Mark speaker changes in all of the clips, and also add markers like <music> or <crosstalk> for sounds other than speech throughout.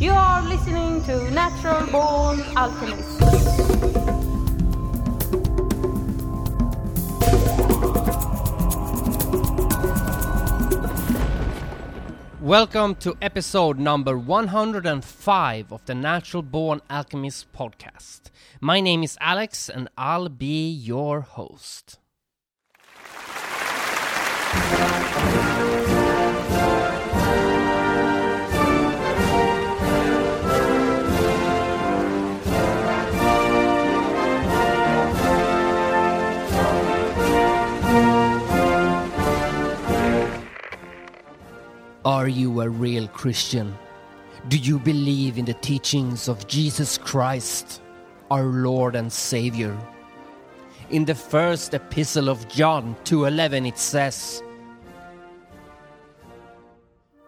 Speaker 1: You are listening to Natural Born Alchemist.
Speaker 2: Welcome to episode number 105 of the Natural Born Alchemist podcast. My name is Alex and I'll be your host. Are you a real Christian? Do you believe in the teachings of Jesus Christ, our Lord and Savior? In the first epistle of John 2:11 it says,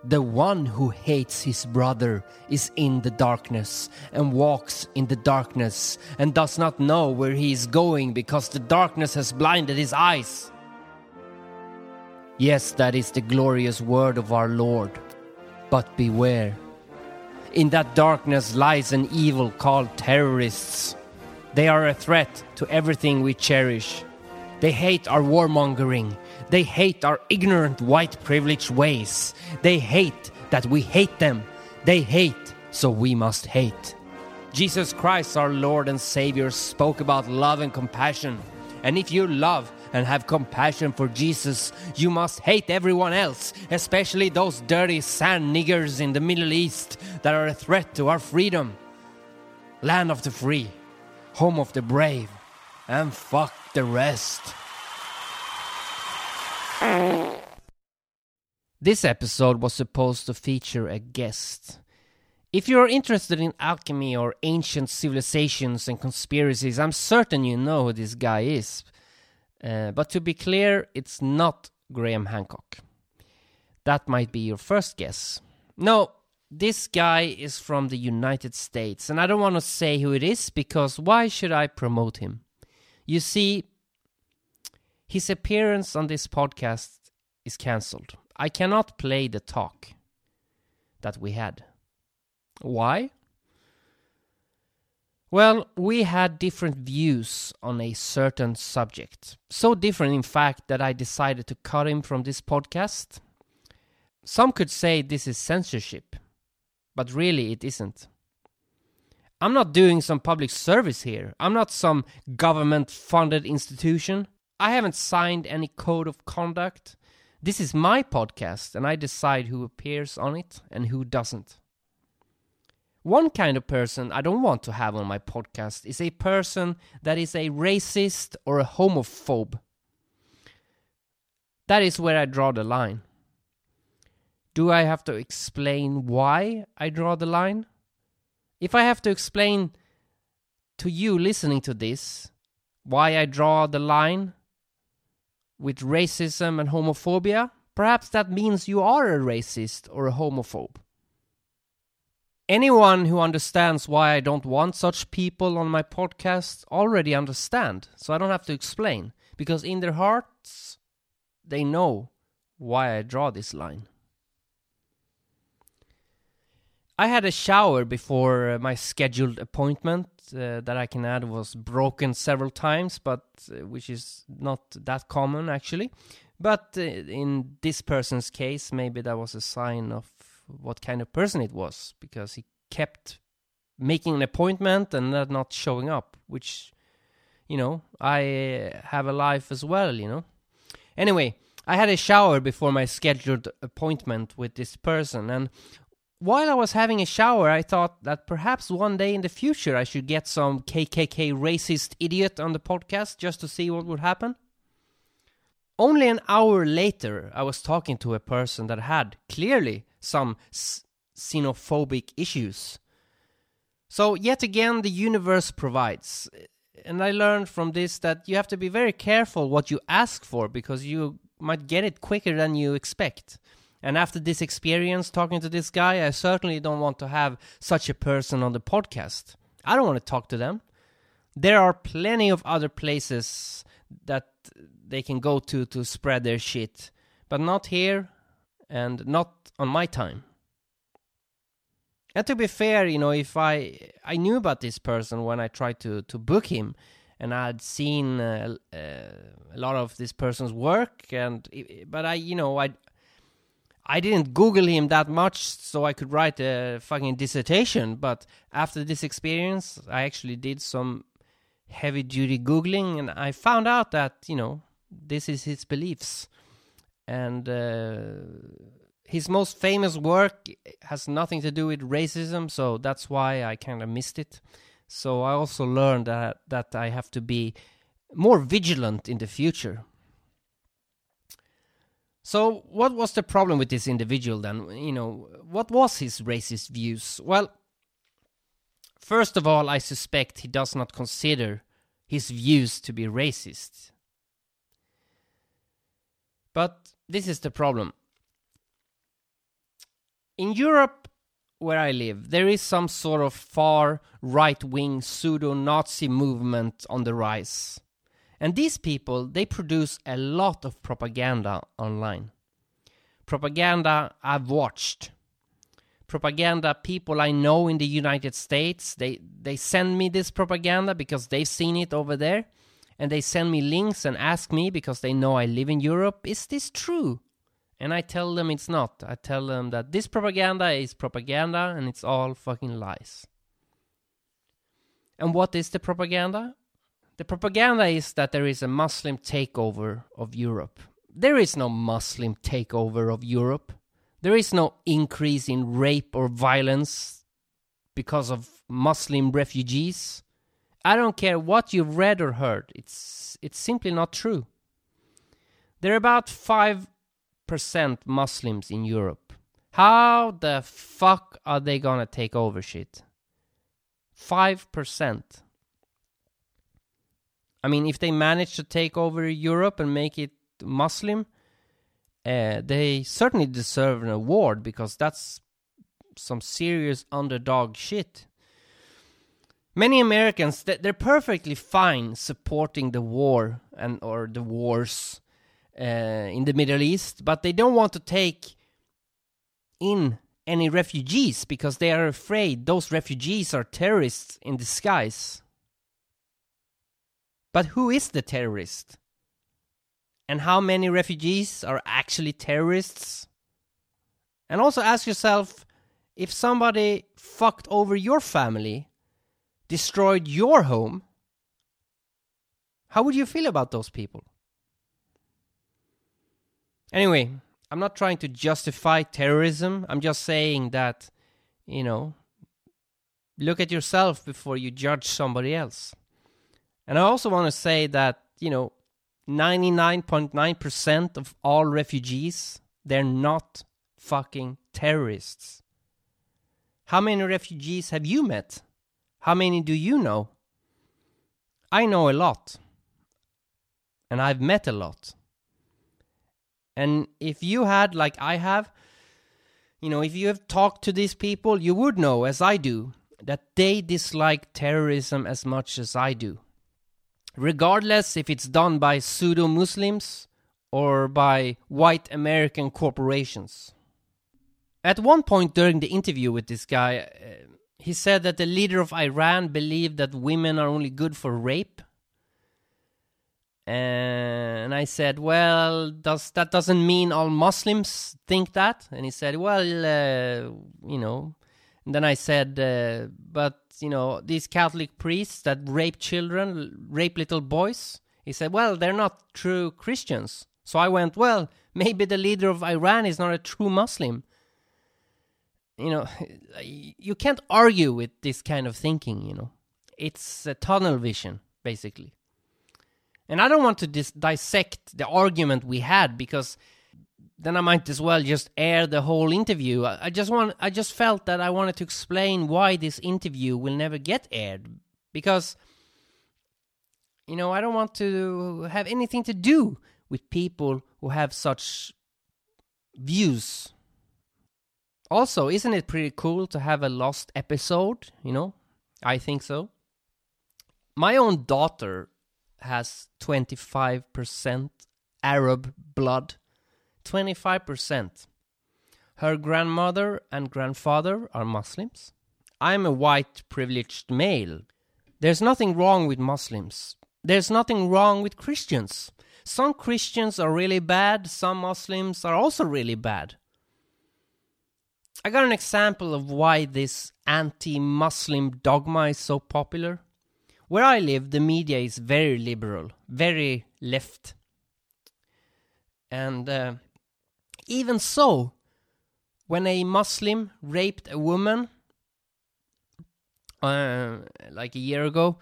Speaker 2: "The one who hates his brother is in the darkness and walks in the darkness and does not know where he is going because the darkness has blinded his eyes." Yes, that is the glorious word of our Lord. But beware. In that darkness lies an evil called terrorists. They are a threat to everything we cherish. They hate our warmongering. They hate our ignorant white privileged ways. They hate that we hate them. They hate, so we must hate. Jesus Christ, our Lord and Savior, spoke about love and compassion. And if you love and have compassion for Jesus, you must hate everyone else, especially those dirty sand niggers in the Middle East that are a threat to our freedom. Land of the free, home of the brave, and fuck the rest. This episode was supposed to feature a guest. If you're interested in alchemy or ancient civilizations and conspiracies, I'm certain you know who this guy is. Uh, but to be clear, it's not Graham Hancock. That might be your first guess. No, this guy is from the United States, and I don't want to say who it is because why should I promote him? You see, his appearance on this podcast is cancelled. I cannot play the talk that we had. Why? Well, we had different views on a certain subject. So different, in fact, that I decided to cut him from this podcast. Some could say this is censorship, but really it isn't. I'm not doing some public service here. I'm not some government funded institution. I haven't signed any code of conduct. This is my podcast, and I decide who appears on it and who doesn't. One kind of person I don't want to have on my podcast is a person that is a racist or a homophobe. That is where I draw the line. Do I have to explain why I draw the line? If I have to explain to you listening to this why I draw the line with racism and homophobia, perhaps that means you are a racist or a homophobe. Anyone who understands why I don't want such people on my podcast already understand, so I don't have to explain because in their hearts they know why I draw this line. I had a shower before uh, my scheduled appointment uh, that I can add was broken several times, but uh, which is not that common actually. But uh, in this person's case, maybe that was a sign of what kind of person it was because he kept making an appointment and not showing up, which, you know, I have a life as well, you know. Anyway, I had a shower before my scheduled appointment with this person, and while I was having a shower, I thought that perhaps one day in the future I should get some KKK racist idiot on the podcast just to see what would happen. Only an hour later, I was talking to a person that had clearly some xenophobic issues. So, yet again, the universe provides. And I learned from this that you have to be very careful what you ask for because you might get it quicker than you expect. And after this experience talking to this guy, I certainly don't want to have such a person on the podcast. I don't want to talk to them. There are plenty of other places that they can go to to spread their shit, but not here and not on my time. And to be fair, you know, if I I knew about this person when I tried to to book him, and I had seen uh, uh, a lot of this person's work, and but I, you know, I I didn't Google him that much, so I could write a fucking dissertation. But after this experience, I actually did some heavy duty Googling, and I found out that you know this is his beliefs, and. Uh, his most famous work has nothing to do with racism, so that's why I kind of missed it. So I also learned that that I have to be more vigilant in the future. So what was the problem with this individual then? You know, what was his racist views? Well, first of all, I suspect he does not consider his views to be racist. But this is the problem in Europe, where I live, there is some sort of far right wing pseudo Nazi movement on the rise. And these people, they produce a lot of propaganda online. Propaganda I've watched. Propaganda people I know in the United States, they, they send me this propaganda because they've seen it over there. And they send me links and ask me because they know I live in Europe, is this true? And I tell them it's not. I tell them that this propaganda is propaganda and it's all fucking lies. And what is the propaganda? The propaganda is that there is a Muslim takeover of Europe. There is no Muslim takeover of Europe. There is no increase in rape or violence because of Muslim refugees. I don't care what you've read or heard. It's it's simply not true. There are about 5 percent Muslims in Europe. How the fuck are they gonna take over shit? 5%. I mean, if they manage to take over Europe and make it Muslim, uh, they certainly deserve an award because that's some serious underdog shit. Many Americans, that they're perfectly fine supporting the war and or the wars Uh, in the Middle East, but they don't want to take in any refugees because they are afraid those refugees are terrorists in disguise. But who is the terrorist? And how many refugees are actually terrorists? And also ask yourself if somebody fucked over your family, destroyed your home, how would you feel about those people? Anyway, I'm not trying to justify terrorism. I'm just saying that, you know, look at yourself before you judge somebody else. And I also want to say that, you know, 99.9% of all refugees, they're not fucking terrorists. How many refugees have you met? How many do you know? I know a lot. And I've met a lot. And if you had, like I have, you know, if you have talked to these people, you would know, as I do, that they dislike terrorism as much as I do. Regardless if it's done by pseudo Muslims or by white American corporations. At one point during the interview with this guy, uh, he said that the leader of Iran believed that women are only good for rape and I said, "Well, does that doesn't mean all Muslims think that?" And he said, "Well, uh, you know." And then I said, uh, "But you know, these Catholic priests that rape children, rape little boys." He said, "Well, they're not true Christians." So I went, "Well, maybe the leader of Iran is not a true Muslim." You know, <laughs> you can't argue with this kind of thinking. You know, it's a tunnel vision, basically. And I don't want to dis- dissect the argument we had because then I might as well just air the whole interview. I, I just want I just felt that I wanted to explain why this interview will never get aired because you know, I don't want to have anything to do with people who have such views. Also, isn't it pretty cool to have a lost episode, you know? I think so. My own daughter has 25% Arab blood. 25%. Her grandmother and grandfather are Muslims. I'm a white privileged male. There's nothing wrong with Muslims. There's nothing wrong with Christians. Some Christians are really bad, some Muslims are also really bad. I got an example of why this anti Muslim dogma is so popular. Where I live, the media is very liberal, very left. And uh, even so, when a Muslim raped a woman, uh, like a year ago,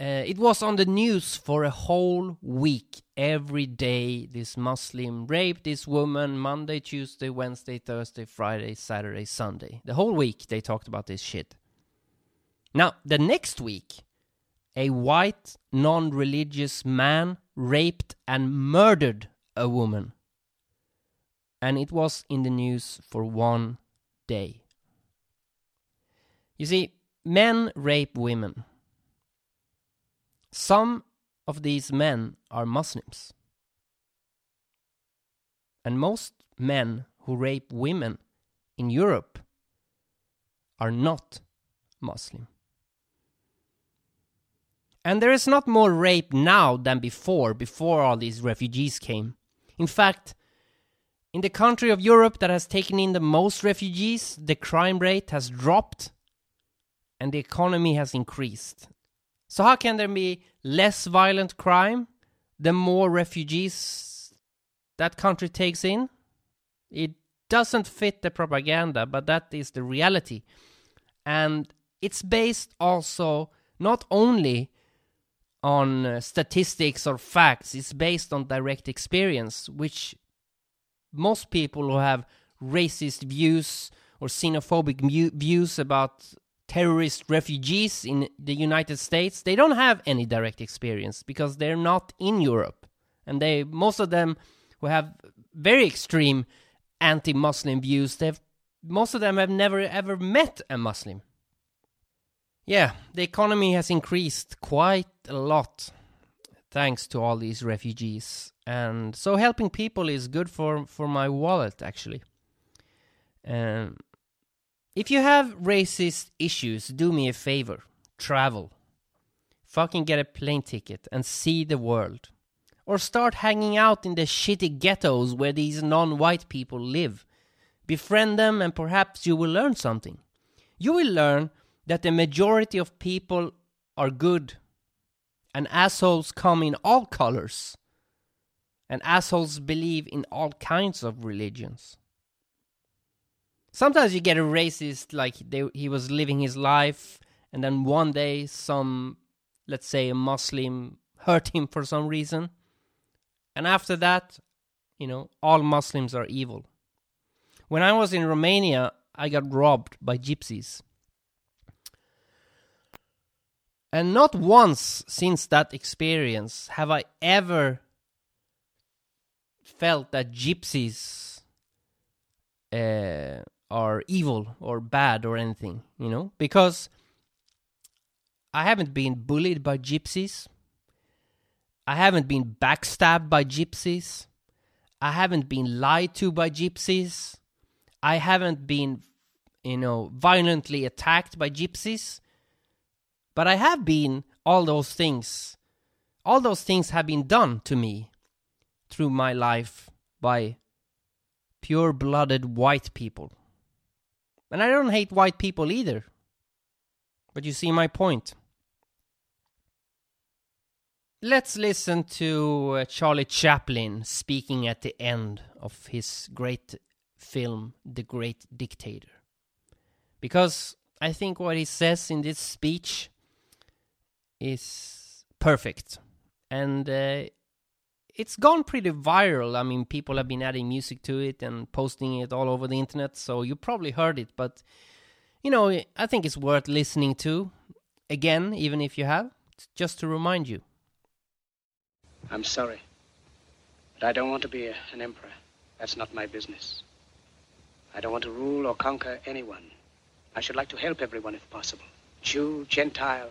Speaker 2: uh, it was on the news for a whole week. Every day, this Muslim raped this woman Monday, Tuesday, Wednesday, Thursday, Friday, Saturday, Sunday. The whole week they talked about this shit. Now, the next week, a white, non religious man raped and murdered a woman. And it was in the news for one day. You see, men rape women some of these men are Muslims. And most men who rape women in Europe are not Muslim. And there is not more rape now than before, before all these refugees came. In fact, in the country of Europe that has taken in the most refugees, the crime rate has dropped and the economy has increased. So how can there be less violent crime the more refugees that country takes in? It doesn't fit the propaganda, but that is the reality. And it's based also not only on uh, statistics or facts, it's based on direct experience, which most people who have racist views or xenophobic views about terrorist refugees in the United States, they don't have any direct experience because they're not in Europe. And they most of them who have very extreme anti-Muslim views, they've most of them have never ever met a Muslim. Yeah, the economy has increased quite a lot thanks to all these refugees. And so helping people is good for, for my wallet actually. Um, if you have racist issues, do me a favor. Travel. Fucking get a plane ticket and see the world. Or start hanging out in the shitty ghettos where these non white people live. Befriend them and perhaps you will learn something. You will learn that the majority of people are good and assholes come in all colors. And assholes believe in all kinds of religions. Sometimes you get a racist like they, he was living his life and then one day some let's say a muslim hurt him for some reason. And after that you know all muslims are evil. When i was in romania i got robbed by gypsies and not once since that experience have i ever felt that gypsies uh, are evil or bad or anything, you know? Because I haven't been bullied by gypsies. I haven't been backstabbed by gypsies. I haven't been lied to by gypsies. I haven't been, you know, violently attacked by gypsies. But I have been all those things. All those things have been done to me through my life by pure blooded white people. And I don't hate white people either. But you see my point. Let's listen to uh, Charlie Chaplin speaking at the end of his great film, The Great Dictator. Because I think what he says in this speech is perfect. And uh, it's gone pretty viral. I mean, people have been adding music to it and posting it all over the internet, so you probably heard it. But you know, I think it's worth listening to again, even if you have, just to remind you.
Speaker 3: I'm sorry, but I don't want to be a, an emperor. That's not my business. I don't want to rule or conquer anyone. I should like to help everyone if possible. Jew, Gentile,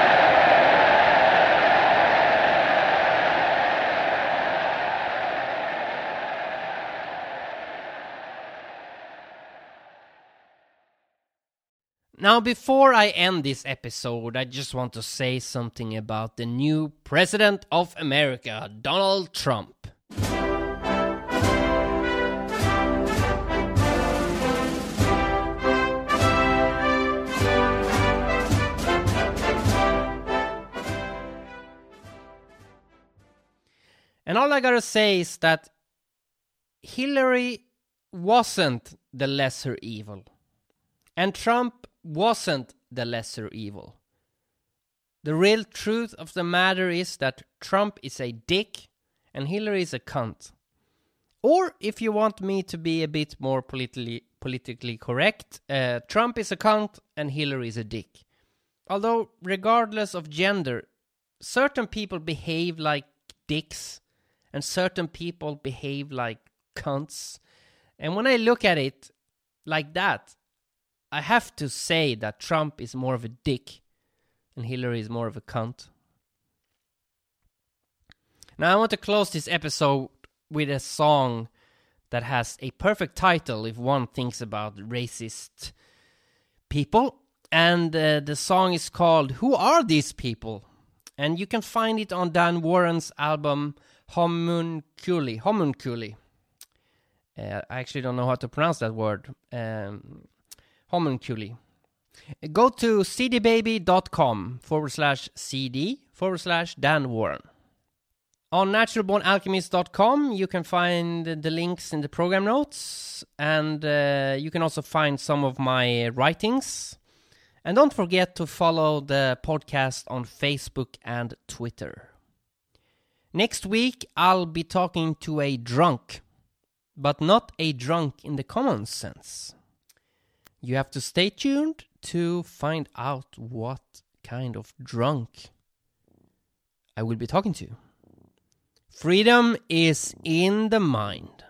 Speaker 2: Now, before I end this episode, I just want to say something about the new President of America, Donald Trump. And all I gotta say is that Hillary wasn't the lesser evil. And Trump wasn't the lesser evil. The real truth of the matter is that Trump is a dick and Hillary is a cunt. Or if you want me to be a bit more politically politically correct, uh, Trump is a cunt and Hillary is a dick. Although, regardless of gender, certain people behave like dicks and certain people behave like cunts. And when I look at it like that, I have to say that Trump is more of a dick and Hillary is more of a cunt. Now, I want to close this episode with a song that has a perfect title if one thinks about racist people. And uh, the song is called Who Are These People? And you can find it on Dan Warren's album Homunculi. Homunculi. Uh, I actually don't know how to pronounce that word. Um, homunculi. Go to cdbaby.com forward slash cd forward slash Dan Warren. On naturalbornalchemist.com, you can find the links in the program notes, and uh, you can also find some of my writings. And don't forget to follow the podcast on Facebook and Twitter. Next week, I'll be talking to a drunk, but not a drunk in the common sense. You have to stay tuned to find out what kind of drunk I will be talking to. Freedom is in the mind.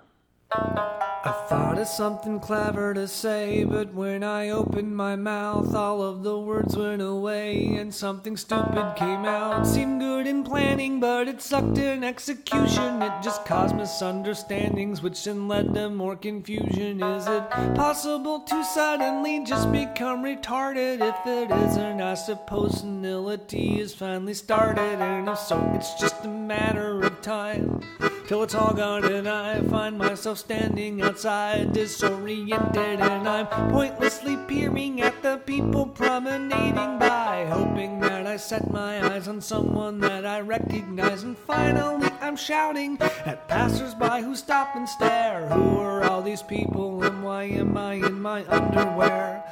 Speaker 4: I thought of something clever to say, but when I opened my mouth, all of the words went away, and something stupid came out. Seemed good in planning, but it sucked in execution. It just caused misunderstandings, which then led to more confusion. Is it possible to suddenly just become retarded? If it isn't, I suppose senility is finally started, and if so, it's just a matter of time till it's all gone, and I find myself standing outside, disoriented, and I'm pointlessly peering at the people promenading by, hoping that I set my eyes on someone that I recognize, and finally I'm shouting at passersby who stop and stare. Who are all these people, and why am I in my underwear?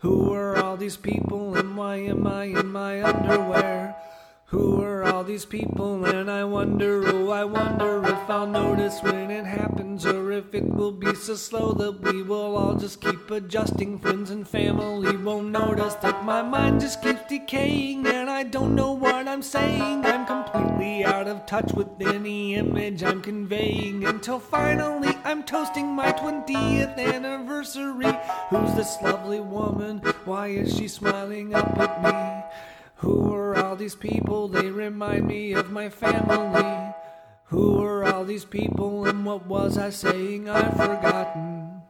Speaker 4: Who are all these people, and why am I in my underwear? Who are all these people? And I wonder, oh, I wonder if I'll notice when it happens, or if it will be so slow that we will all just keep adjusting. Friends and family won't notice that my mind just keeps decaying, and I don't know what I'm saying. I'm completely out of touch with any image I'm conveying until finally I'm toasting my 20th anniversary. Who's this lovely woman? Why is she smiling up at me? Who are all these people? They remind me of my family. Who are all these people and what was I saying? I've forgotten.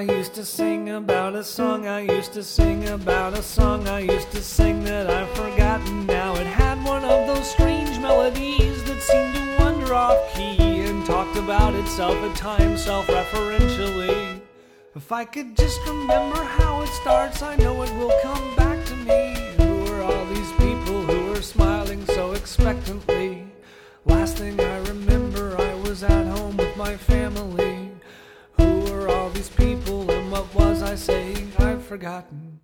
Speaker 4: I used to sing about a song I used to sing about a song I used to sing that I've forgotten now. It had one of those strange melodies that seemed to wander off key and talked about itself at times self referentially. If I could just remember how it starts, I know it will come back to me. Who are all these people who are smiling so expectantly? Last thing I remember, I was at home with my family. say I've forgotten.